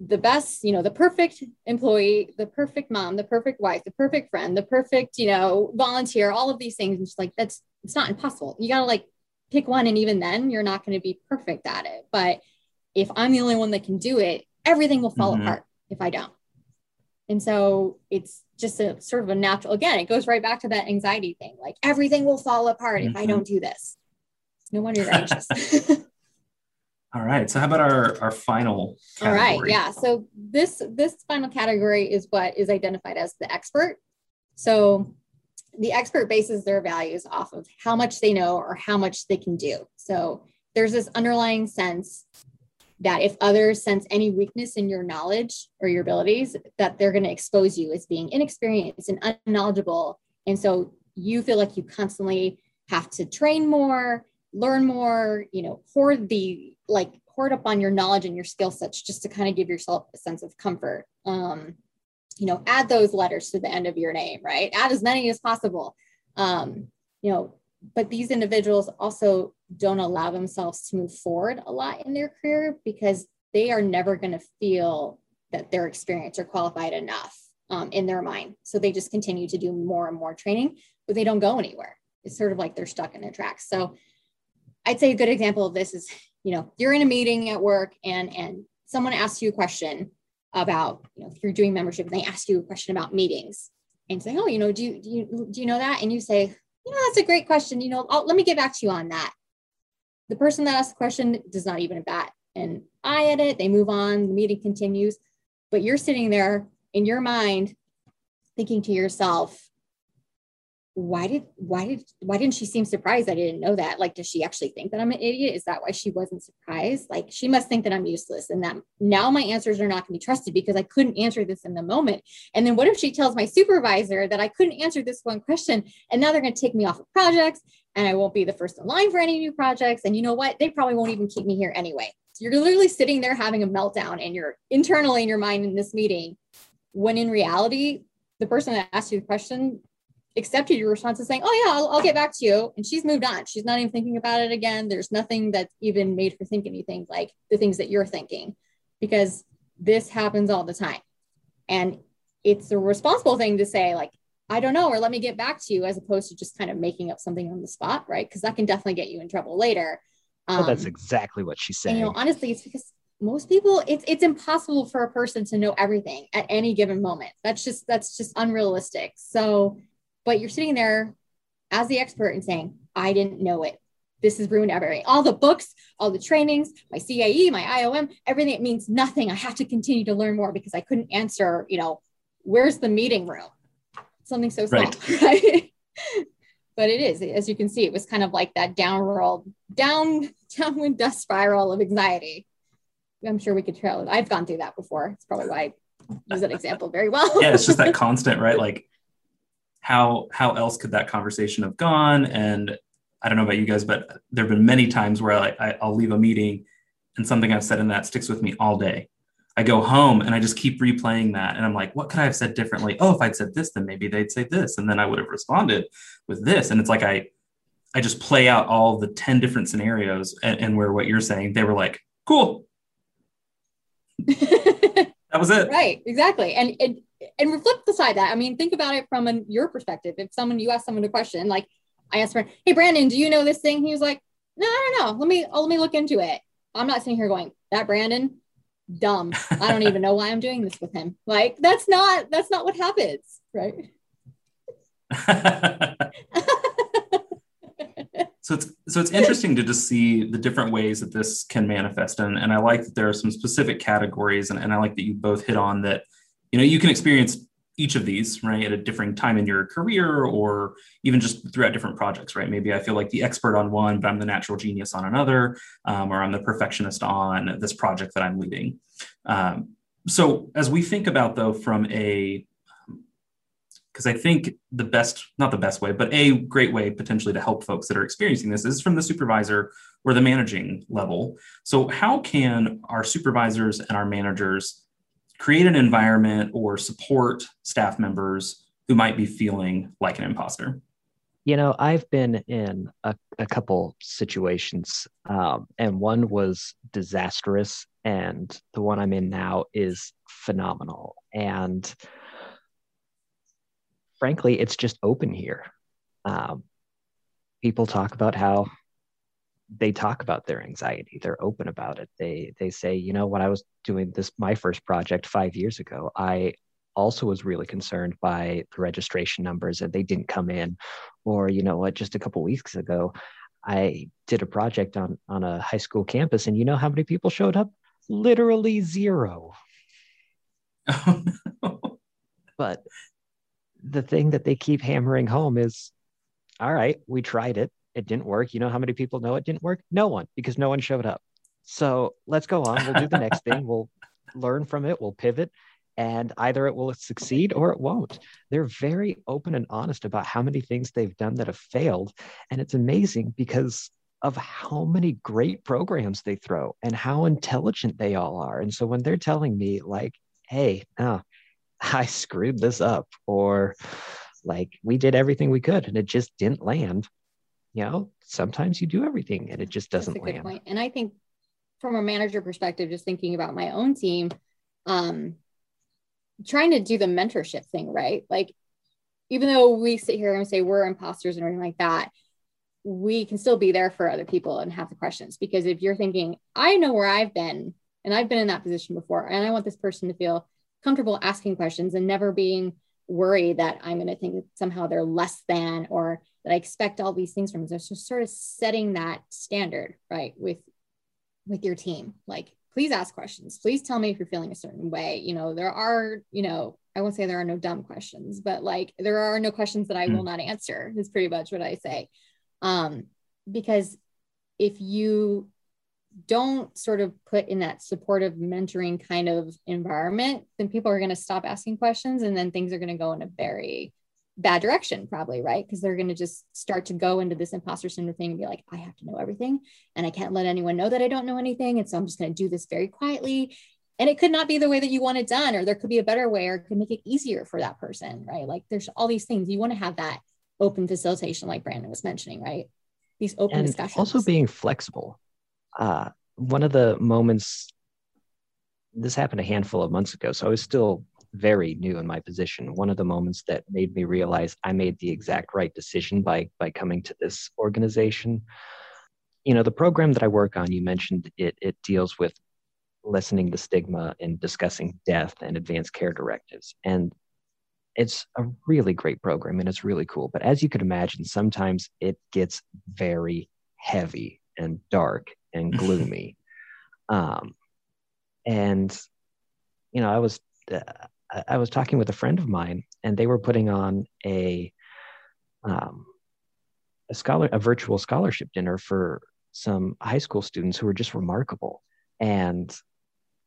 the best you know the perfect employee the perfect mom the perfect wife the perfect friend the perfect you know volunteer all of these things. And just like that's it's not impossible. You got to like pick one and even then you're not going to be perfect at it. But if i'm the only one that can do it everything will fall Mhm. apart if i don't and so it's just a sort of a natural, again, it goes right back to that anxiety thing. Like everything will fall apart mm-hmm. if I mm-hmm. don't do this. No wonder you're anxious. All right. So how about our our final category? All right. Yeah. So this this final category is what is identified as the expert. So the expert bases their values off of how much they know or how much they can do. So there's this underlying sense that if others sense any weakness in your knowledge or your abilities, that they're going to expose you as being inexperienced and unknowledgeable. And so you feel like you constantly have to train more, learn more, you know, hoard the like hoard up on your knowledge and your skill sets just to kind of give yourself a sense of comfort. Um, you know, add those letters to the end of your name, right? Add as many as possible. Um, you know, but these individuals also don't allow themselves to move forward a lot in their career because they are never going to feel that they're experienced or qualified enough um, in their mind. So they just continue to do more and more training, but they don't go anywhere. It's sort of like they're stuck in their tracks. So I'd say a good example of this is, you know, you're in a meeting at work and and someone asks you a question about, you know, if you're doing membership and they ask you a question about meetings and say, oh, you know, do you do you do you know that? And you say, you know, that's a great question. You know, I'll, let me get back to you on that. The person that asked the question does not even bat an eye at it. They move on, the meeting continues, but you're sitting there in your mind thinking to yourself, why did why did why didn't she seem surprised? I didn't know that. Like does she actually think that i'm an idiot? Is that why she wasn't surprised? Like she must think that i'm useless and that now my answers are not going to be trusted because i couldn't answer this in the moment. And then what if she tells my supervisor that i couldn't answer this one question and now they're going to take me off of projects and i won't be the first in line for any new projects? And you know what? They probably won't even keep me here anyway. So you're literally sitting there having a meltdown and you're internally in your mind in this meeting when in reality the person that asked you the question accepted your response and saying, Oh, yeah, I'll, I'll, get back to you. And she's moved on. She's not even thinking about it again. There's nothing that's even made her think anything like the things that you're thinking, because this happens all the time. And it's a responsible thing to say, like, I don't know, or let me get back to you, as opposed to just kind of making up something on the spot, right? Because that can definitely get you in trouble later. Um, well, that's exactly what she's saying. And, you know, honestly, it's because most people it's it's impossible for a person to know everything at any given moment that's just that's just unrealistic so but you're sitting there as the expert and saying, I didn't know it. This has ruined everything. All the books, all the trainings, my CAE, my IOM, everything. It means nothing. I have to continue to learn more because I couldn't answer, you know, where's the meeting room? Something so small, right? right? but it is, as you can see, it was kind of like that downward, down, downward dust spiral of anxiety. I'm sure we could trail it. I've gone through that before. It's probably why I use that example very well. yeah, it's just that constant, right? Like how how else could that conversation have gone? And I don't know about you guys, but there have been many times where I, I, I'll leave a meeting and something I've said in that sticks with me all day. I go home and I just keep replaying that. And I'm like, what could I have said differently? Oh, if I'd said this, then maybe they'd say this. And then I would have responded with this. And it's like I I just play out all the 10 different scenarios and, and where what you're saying, they were like, cool. that was it. Right. Exactly. And it and flip the side that I mean, think about it from an, your perspective. If someone you ask someone a question, like I asked friend, "Hey Brandon, do you know this thing?" He was like, "No, I don't know. Let me oh, let me look into it." I'm not sitting here going, "That Brandon, dumb. I don't even know why I'm doing this with him." Like that's not that's not what happens, right? so it's so it's interesting to just see the different ways that this can manifest and, and i like that there are some specific categories and, and i like that you both hit on that you know you can experience each of these right at a different time in your career or even just throughout different projects right maybe i feel like the expert on one but i'm the natural genius on another um, or i'm the perfectionist on this project that i'm leading um, so as we think about though from a because I think the best, not the best way, but a great way potentially to help folks that are experiencing this is from the supervisor or the managing level. So, how can our supervisors and our managers create an environment or support staff members who might be feeling like an imposter? You know, I've been in a, a couple situations, um, and one was disastrous, and the one I'm in now is phenomenal. And frankly, it's just open here. Um, people talk about how they talk about their anxiety they're open about it they they say you know when i was doing this my first project 5 years ago i also was really concerned by the registration numbers and they didn't come in. Or, you know what, just a couple weeks ago, I did a project on, on a high school campus, and you know how many people showed up? Literally zero. Oh, no. But the thing that they keep hammering home is all right, we tried it. It didn't work. You know how many people know it didn't work? No one, because no one showed up. So let's go on. We'll do the next thing. We'll learn from it. We'll pivot and either it will succeed or it won't. They're very open and honest about how many things they've done that have failed. And it's amazing because of how many great programs they throw and how intelligent they all are. And so when they're telling me, like, hey, no, I screwed this up, or like we did everything we could and it just didn't land, you know, sometimes you do everything and it just doesn't land. Point. And I think from a manager perspective, just thinking about my own team, um, trying to do the mentorship thing, right? Like, even though we sit here and say we're imposters and everything like that, we can still be there for other people and have the questions. Because if you're thinking, I know where I've been and I've been in that position before, and I want this person to feel comfortable asking questions and never being worried that I'm going to think that somehow they're less than or that I expect all these things from. So sort of setting that standard, right, with with your team. Like please ask questions. Please tell me if you're feeling a certain way. You know, there are, you know, I won't say there are no dumb questions, but like there are no questions that I mm. will not answer, is pretty much what I say. Um, because if you don't sort of put in that supportive mentoring kind of environment, then people are going to stop asking questions and then things are going to go in a very bad direction probably right? Because they're going to just start to go into this imposter syndrome thing and be like i have to know everything and i can't let anyone know that i don't know anything and so i'm just going to do this very quietly. And it could not be the way that you want it done or there could be a better way or could make it easier for that person right? Like there's all these things. You want to have that open facilitation like brandon was mentioning right? These open and discussions. also being flexible uh, one of the moments this happened a handful of months ago so i was still very new in my position. One of the moments that made me realize I made the exact right decision by by coming to this organization. You know, the program that I work on, you mentioned it it deals with lessening the stigma and discussing death and advanced care directives. And it's a really great program and it's really cool. But as you could imagine, sometimes it gets very heavy and dark and gloomy. um, and you know, I was uh, I was talking with a friend of mine, and they were putting on a um, a scholar a virtual scholarship dinner for some high school students who were just remarkable. And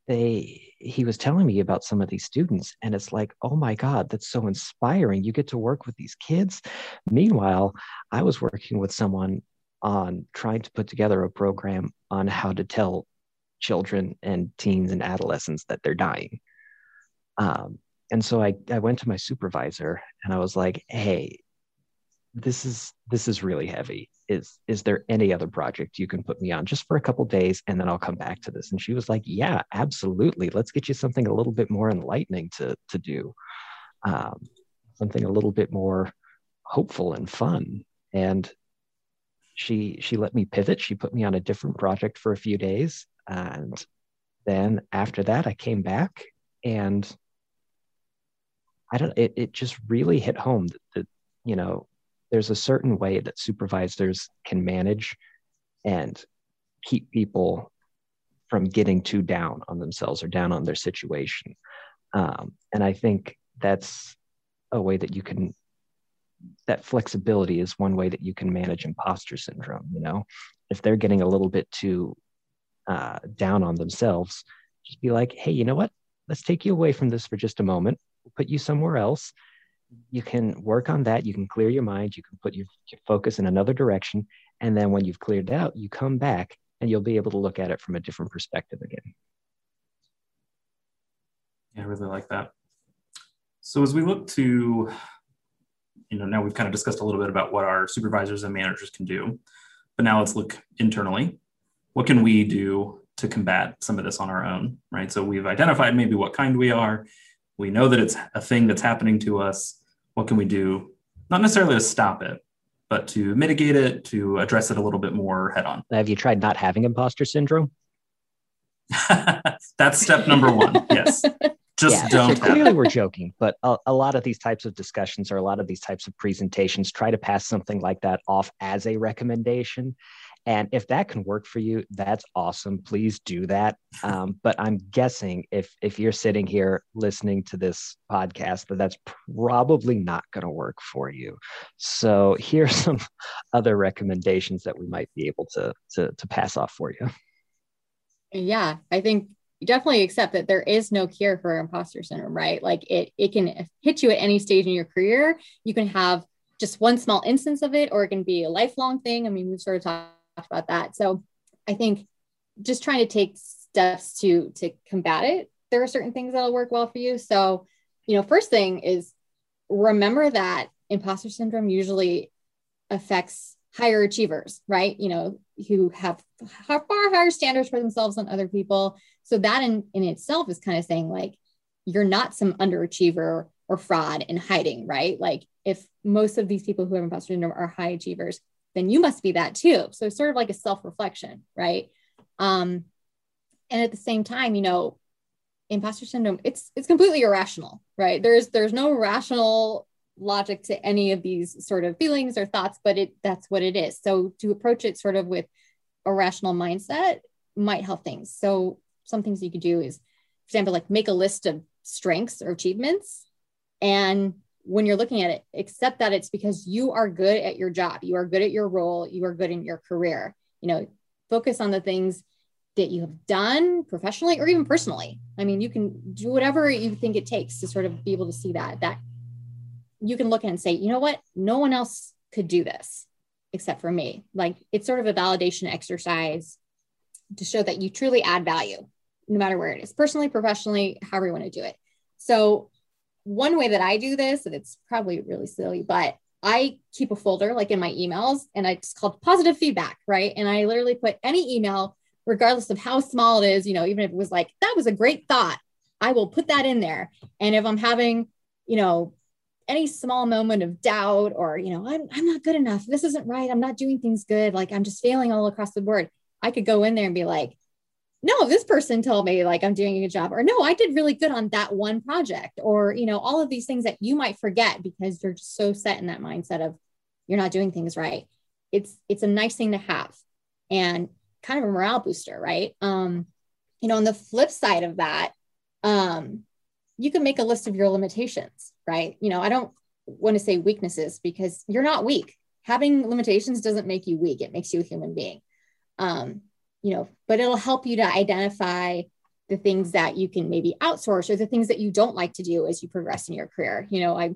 they he was telling me about some of these students, and it's like, oh my God, that's so inspiring. You get to work with these kids. Meanwhile, I was working with someone on trying to put together a program on how to tell children and teens and adolescents that they're dying um, and so I, I went to my supervisor and I was like, hey, this is this is really heavy. Is is there any other project you can put me on just for a couple days and then I'll come back to this? And she was like, Yeah, absolutely. Let's get you something a little bit more enlightening to to do. Um, something a little bit more hopeful and fun. And she she let me pivot. She put me on a different project for a few days. And then after that, I came back and I don't, it, it just really hit home that, that, you know, there's a certain way that supervisors can manage and keep people from getting too down on themselves or down on their situation. Um, and I think that's a way that you can, that flexibility is one way that you can manage imposter syndrome. You know, if they're getting a little bit too uh, down on themselves, just be like, hey, you know what? Let's take you away from this for just a moment put you somewhere else. You can work on that. You can clear your mind. You can put your, your focus in another direction. And then when you've cleared out, you come back and you'll be able to look at it from a different perspective again. Yeah, I really like that. So as we look to, you know, now we've kind of discussed a little bit about what our supervisors and managers can do, but now let's look internally. What can we do to combat some of this on our own, right? So we've identified maybe what kind we are, we know that it's a thing that's happening to us. What can we do? Not necessarily to stop it but to mitigate it to address it a little bit more head on. Have you tried not having imposter syndrome? That's step number one. Yes just yeah, don't. so clearly, we're joking, but a, a, lot of these types of discussions or a lot of these types of presentations try to pass something like that off as a recommendation. And if that can work for you, that's awesome. Please do that. Um, but I'm guessing if if you're sitting here listening to this podcast, that that's probably not going to work for you. So here's some other recommendations that we might be able to to, to pass off for you. Yeah, I think you definitely accept that there is no cure for imposter syndrome, right? Like it it can hit you at any stage in your career. You can have just one small instance of it, or it can be a lifelong thing. I mean, we've sort of talked about that. So I think just trying to take steps to to combat it. There are certain things that'll work well for you. So, you know, first thing is remember that imposter syndrome usually affects higher achievers, right? You know, who have far higher standards for themselves than other people. So that in, in itself is kind of saying like, you're not some underachiever or fraud in hiding, right? Like if most of these people who have imposter syndrome are high achievers, then you must be that too. So it's sort of like a self-reflection, right? Um, and at the same time, you know, imposter syndrome, it's it's completely irrational, right? There's there's no rational logic to any of these sort of feelings or thoughts, but it that's what it is. So to approach it sort of with a rational mindset might help things. So some things you could do is, for example, like make a list of strengths or achievements and when you're looking at it, accept that it's because you are good at your job, you are good at your role, you are good in your career. You know, focus on the things that you have done professionally or even personally. I mean, you can do whatever you think it takes to sort of be able to see that that you can look at and say, you know what, no one else could do this except for me. Like it's sort of a validation exercise to show that you truly add value, no matter where it is, personally, professionally, however you want to do it. So one way that I do this, and it's probably really silly, but I keep a folder like in my emails and it's called positive feedback, right? And I literally put any email, regardless of how small it is, you know, even if it was like, that was a great thought, I will put that in there. And if I'm having, you know, any small moment of doubt or, you know, I'm, I'm not good enough, this isn't right, I'm not doing things good, like I'm just failing all across the board, I could go in there and be like, no, this person told me like I'm doing a good job, or no, I did really good on that one project, or you know, all of these things that you might forget because you're just so set in that mindset of you're not doing things right. It's it's a nice thing to have and kind of a morale booster, right? Um, you know, on the flip side of that, um, you can make a list of your limitations, right? You know, I don't want to say weaknesses because you're not weak. Having limitations doesn't make you weak, it makes you a human being. Um, you know, but it'll help you to identify the things that you can maybe outsource or the things that you don't like to do as you progress in your career. You know, I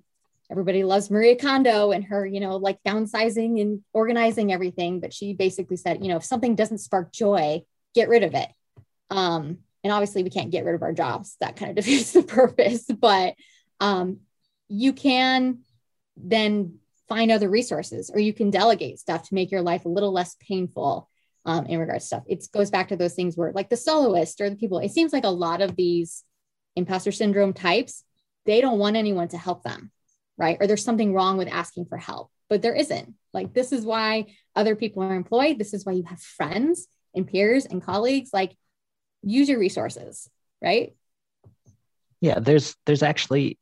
everybody loves Maria Kondo and her, you know, like downsizing and organizing everything, but she basically said, you know, if something doesn't spark joy, get rid of it. Um, and obviously we can't get rid of our jobs. That kind of defeats the purpose, but um, you can then find other resources or you can delegate stuff to make your life a little less painful um, in regards to stuff. It goes back to those things where, like the soloist or the people, it seems like a lot of these imposter syndrome types, they don't want anyone to help them, right? Or there's something wrong with asking for help, but there isn't. Like, this is why other people are employed. This is why you have friends and peers and colleagues. Like, use your resources, right? Yeah, there's there's actually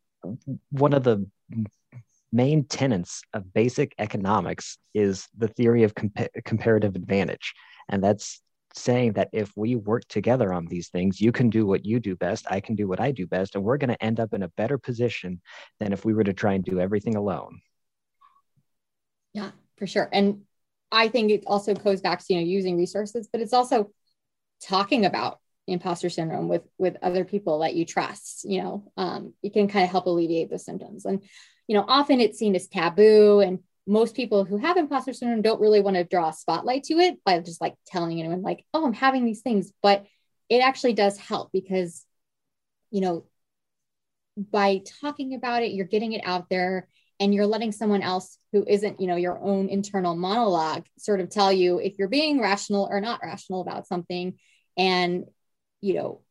one of the main tenets of basic economics is the theory of compa- comparative advantage. And that's saying that if we work together on these things, you can do what you do best, I can do what I do best, and we're going to end up in a better position than if we were to try and do everything alone. Yeah, for sure. And I think it also goes back to, you know, using resources, but it's also talking about imposter syndrome with with other people that you trust you know um, it can kind of help alleviate the symptoms. And you know often it's seen as taboo and most people who have imposter syndrome don't really want to draw a spotlight to it by just like telling anyone like oh i'm having these things. But it actually does help because you know by talking about it you're getting it out there and you're letting someone else who isn't you know your own internal monologue sort of tell you if you're being rational or not rational about something. And you know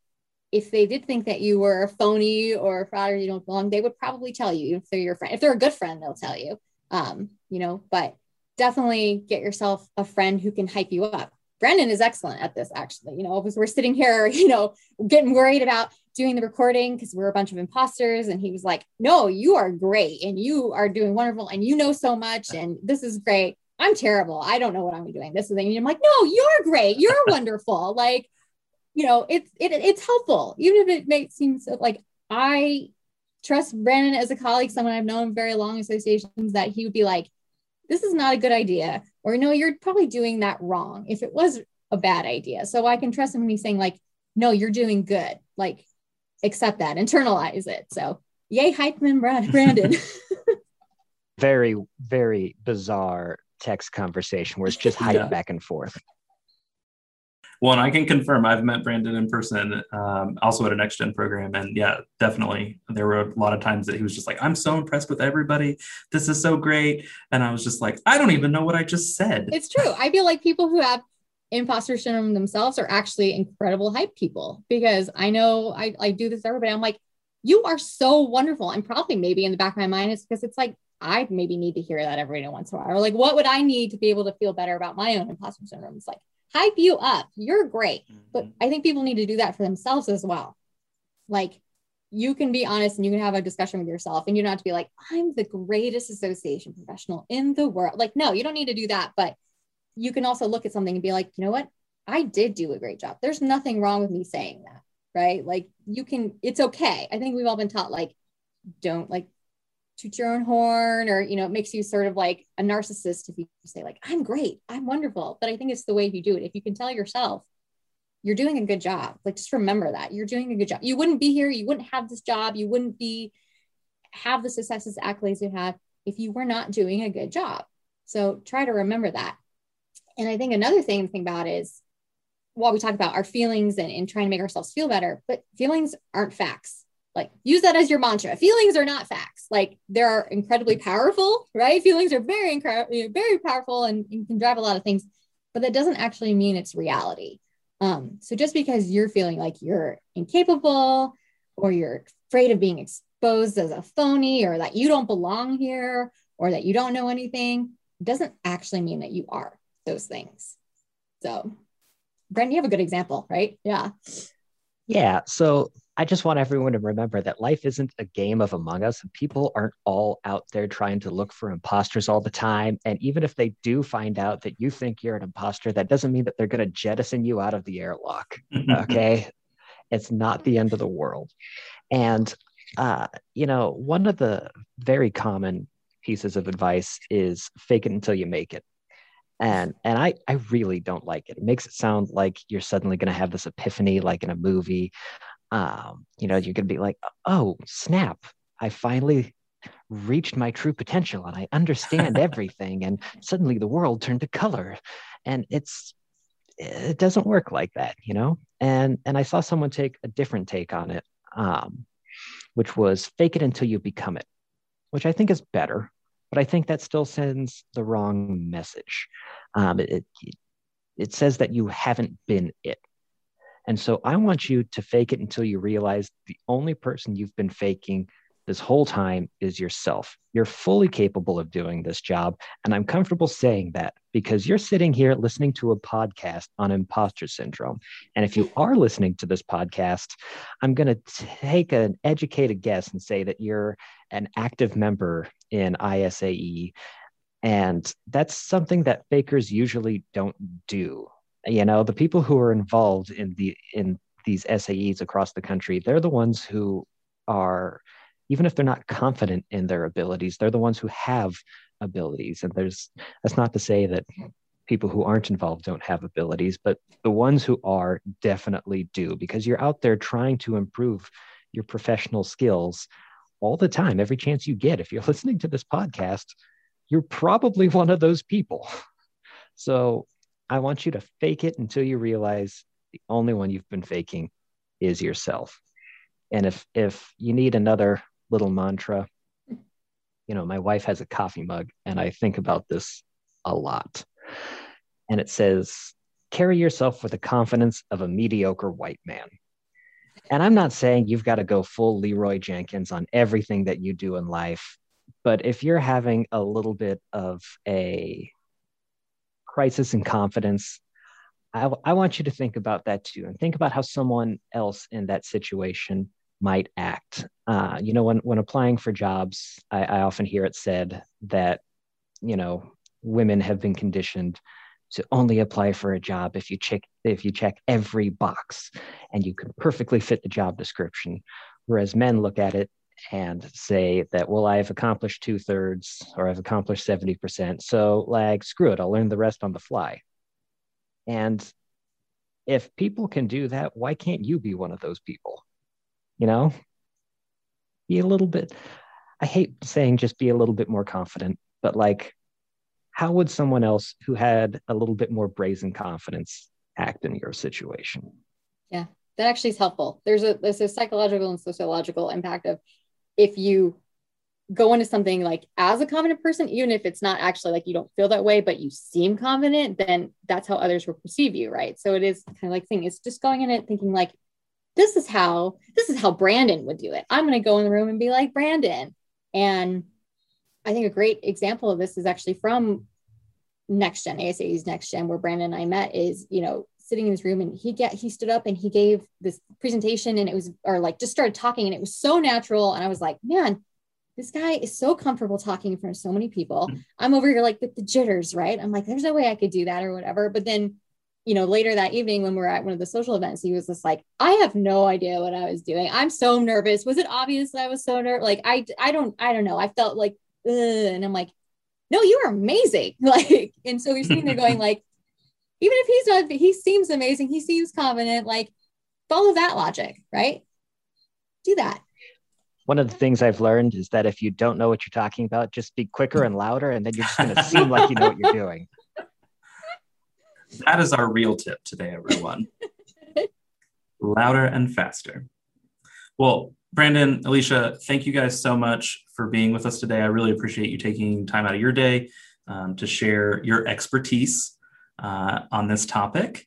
if they did think that you were a phony or a fraud or you don't belong, they would probably tell you if they're your friend. If they're a good friend, they'll tell you. Um, you know, but definitely get yourself a friend who can hype you up. Brandon is excellent at this, actually. You know, because we're sitting here, you know, getting worried about doing the recording because we're a bunch of imposters. And he was like, No, you are great and you are doing wonderful and you know so much and this is great. I'm terrible. I don't know what I'm doing. This is thing. And I'm like, no, you're great. You're wonderful. Like, you know, it's it, it's helpful, even if it makes seems like I trust Brandon as a colleague, someone I've known very long associations, that he would be like, this is not a good idea, or no, you're probably doing that wrong. If it was a bad idea, so I can trust him when he's saying like, no, you're doing good. Like, accept that, internalize it. So, yay, hype man, Brandon. very, very bizarre text conversation where it's just hype yeah. back and forth. Well, and I can confirm I've met Brandon in person, um, also at a next gen program, and yeah, definitely there were a lot of times that he was just like, "I'm so impressed with everybody. This is so great," and I was just like, "I don't even know what I just said." It's true. I feel like people who have imposter syndrome themselves are actually incredible hype people because I know I, I do this everybody. I'm like, you are so wonderful. And probably maybe in the back of my mind is because it's like I maybe need to hear that every once in a while. Or like, what would I need to be able to feel better about my own imposter syndrome? It's like, hype you up. You're great. Mm-hmm. But I think people need to do that for themselves as well. Like, you can be honest and you can have a discussion with yourself and you don't have to be like, I'm the greatest association professional in the world. Like, no, you don't need to do that. But you can also look at something and be like, you know what? I did do a great job. There's nothing wrong with me saying that. Right. Like, you can, it's okay. I think we've all been taught, like, don't like toot your own horn or you know it makes you sort of like a narcissist if you say like i'm great i'm wonderful. But i think it's the way you do it. If you can tell yourself you're doing a good job like just remember that. You're doing a good job. You wouldn't be here you wouldn't have this job you wouldn't be have the successes accolades you have if you were not doing a good job. So try to remember that. And i think another thing to think about is while we talk about our feelings and, and trying to make ourselves feel better but feelings aren't facts like use that as your mantra. Feelings are not facts. Like they're incredibly powerful right? Feelings are very incredible very powerful and, and, can drive a lot of things but that doesn't actually mean it's reality. Um, so just because you're feeling like you're incapable or you're afraid of being exposed as a phony or that you don't belong here or that you don't know anything doesn't actually mean that you are those things. So Brent, you have a good example right? Yeah. Yeah. So I just want everyone to remember that life isn't a game of Among Us. and People aren't all out there trying to look for imposters all the time. And even if they do find out that you think you're an imposter, that doesn't mean that they're going to jettison you out of the airlock. Okay. it's not the end of the world. And, uh, you know, one of the very common pieces of advice is fake it until you make it and and I I really don't like it. It makes it sound like you're suddenly going to have this epiphany, like in a movie um, you know, you're going to be like, oh, snap, I finally reached my true potential and I understand everything. and suddenly the world turned to color. And it's, it doesn't work like that, you know? And, and I saw someone take a different take on it, um, which was fake it until you become it, which I think is better, but I think that still sends the wrong message. Um, it, it, it says that you haven't been it and so I want you to fake it until you realize the only person you've been faking this whole time is yourself. You're fully capable of doing this job. And I'm comfortable saying that because you're sitting here listening to a podcast on imposter syndrome. And if you are listening to this podcast, I'm going to take an educated guess and say that you're an active member in ISAE. And that's something that fakers usually don't do you know the people who are involved in the in these SAEs across the country they're the ones who are even if they're not confident in their abilities they're the ones who have abilities. And there's that's not to say that people who aren't involved don't have abilities but the ones who are definitely do because you're out there trying to improve your professional skills all the time. Every chance you get if you're listening to this podcast you're probably one of those people. So I want you to fake it until you realize the only one you've been faking is yourself. And if if you need another little mantra, you know, my wife has a coffee mug and I think about this a lot. And it says, carry yourself with the confidence of a mediocre white man. And I'm not saying you've got to go full Leroy Jenkins on everything that you do in life, but if you're having a little bit of a crisis in confidence, I, I want you to think about that too and think about how someone else in that situation might act. Uh, you know, when, when applying for jobs, I, I often hear it said that, you know, women have been conditioned to only apply for a job if you check if you check every box and you can perfectly fit the job description whereas men look at it and say that well i've accomplished two-thirds or i've accomplished 70% so like screw it i'll learn the rest on the fly. And if people can do that why can't you be one of those people? You know? Be a little bit i hate saying just be a little bit more confident but like how would someone else who had a little bit more brazen confidence act in your situation? Yeah that actually is helpful. There's a there's a psychological and sociological impact of if you go into something like as a confident person even if it's not actually like you don't feel that way but you seem confident then that's how others will perceive you right? So it is kind of like thing it's just going in it thinking like this is how this is how brandon would do it. I'm going to go in the room and be like brandon. And i think a great example of this is actually from next gen asa's next gen where brandon and i met is you know sitting in his room and he get he stood up and he gave this presentation and it was or like just started talking and it was so natural and i was like man this guy is so comfortable talking in front of so many people. Mm-hmm. I'm over here like with the jitters, right? I'm like, there's no way I could do that or whatever. But then, you know, later that evening when we are at one of the social events, he was just like, I have no idea what I was doing. I'm so nervous. Was it obvious that I was so nervous? Like, I, I don't, I don't know. I felt like, Ugh. and I'm like, no, you are amazing. Like, and so you're sitting there going like, even if he's not, he seems amazing. He seems confident. Like, follow that logic, right? Do that one of the things I've learned is that if you don't know what you're talking about, just speak quicker and louder, and then you're just going to seem like you know what you're doing. That is our real tip today, everyone. louder and faster. Well, Brandon, Alicia, thank you guys so much for being with us today. I really appreciate you taking time out of your day um, to share your expertise uh, on this topic.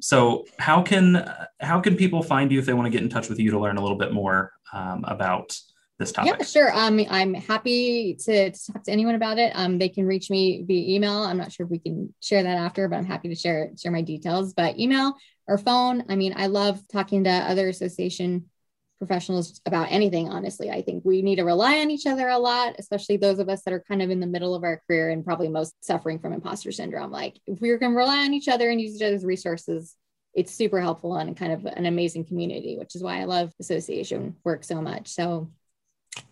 So, how can how can people find you if they want to get in touch with you to learn a little bit more um, about this topic? Yeah, sure. Um, I'm happy to, to, talk to anyone about it. Um, they can reach me via email. I'm not sure if we can share that after, but I'm happy to share share my details. But email or phone. I mean, I love talking to other association professionals about anything. Honestly, I think we need to rely on each other a lot, especially those of us that are kind of in the middle of our career and probably most suffering from imposter syndrome. Like, if we're going to rely on each other and use each other's resources, it's super helpful and kind of an amazing community, which is why I love association work so much. So,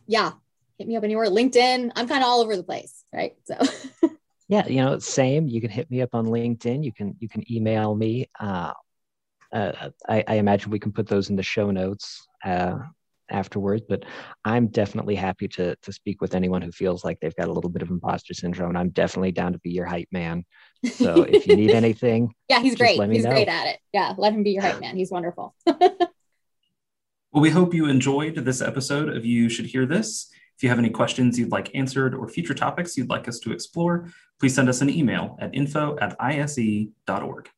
yeah, hit me up anywhere. LinkedIn, I'm kind of all over the place, right? So. yeah, you know, same. You can hit me up on LinkedIn. You can you can email me. Uh, uh, I, I, imagine we can put those in the show notes uh, afterwards. But I'm definitely happy to to speak with anyone who feels like they've got a little bit of imposter syndrome. I'm definitely down to be your hype man. So if you need anything, yeah, he's great. He's know. great at it. Yeah, let him be your hype man. He's wonderful. well, we hope you enjoyed this episode of You Should Hear This. If you have any questions you'd like answered or future topics you'd like us to explore, please send us an email at info at ise.org.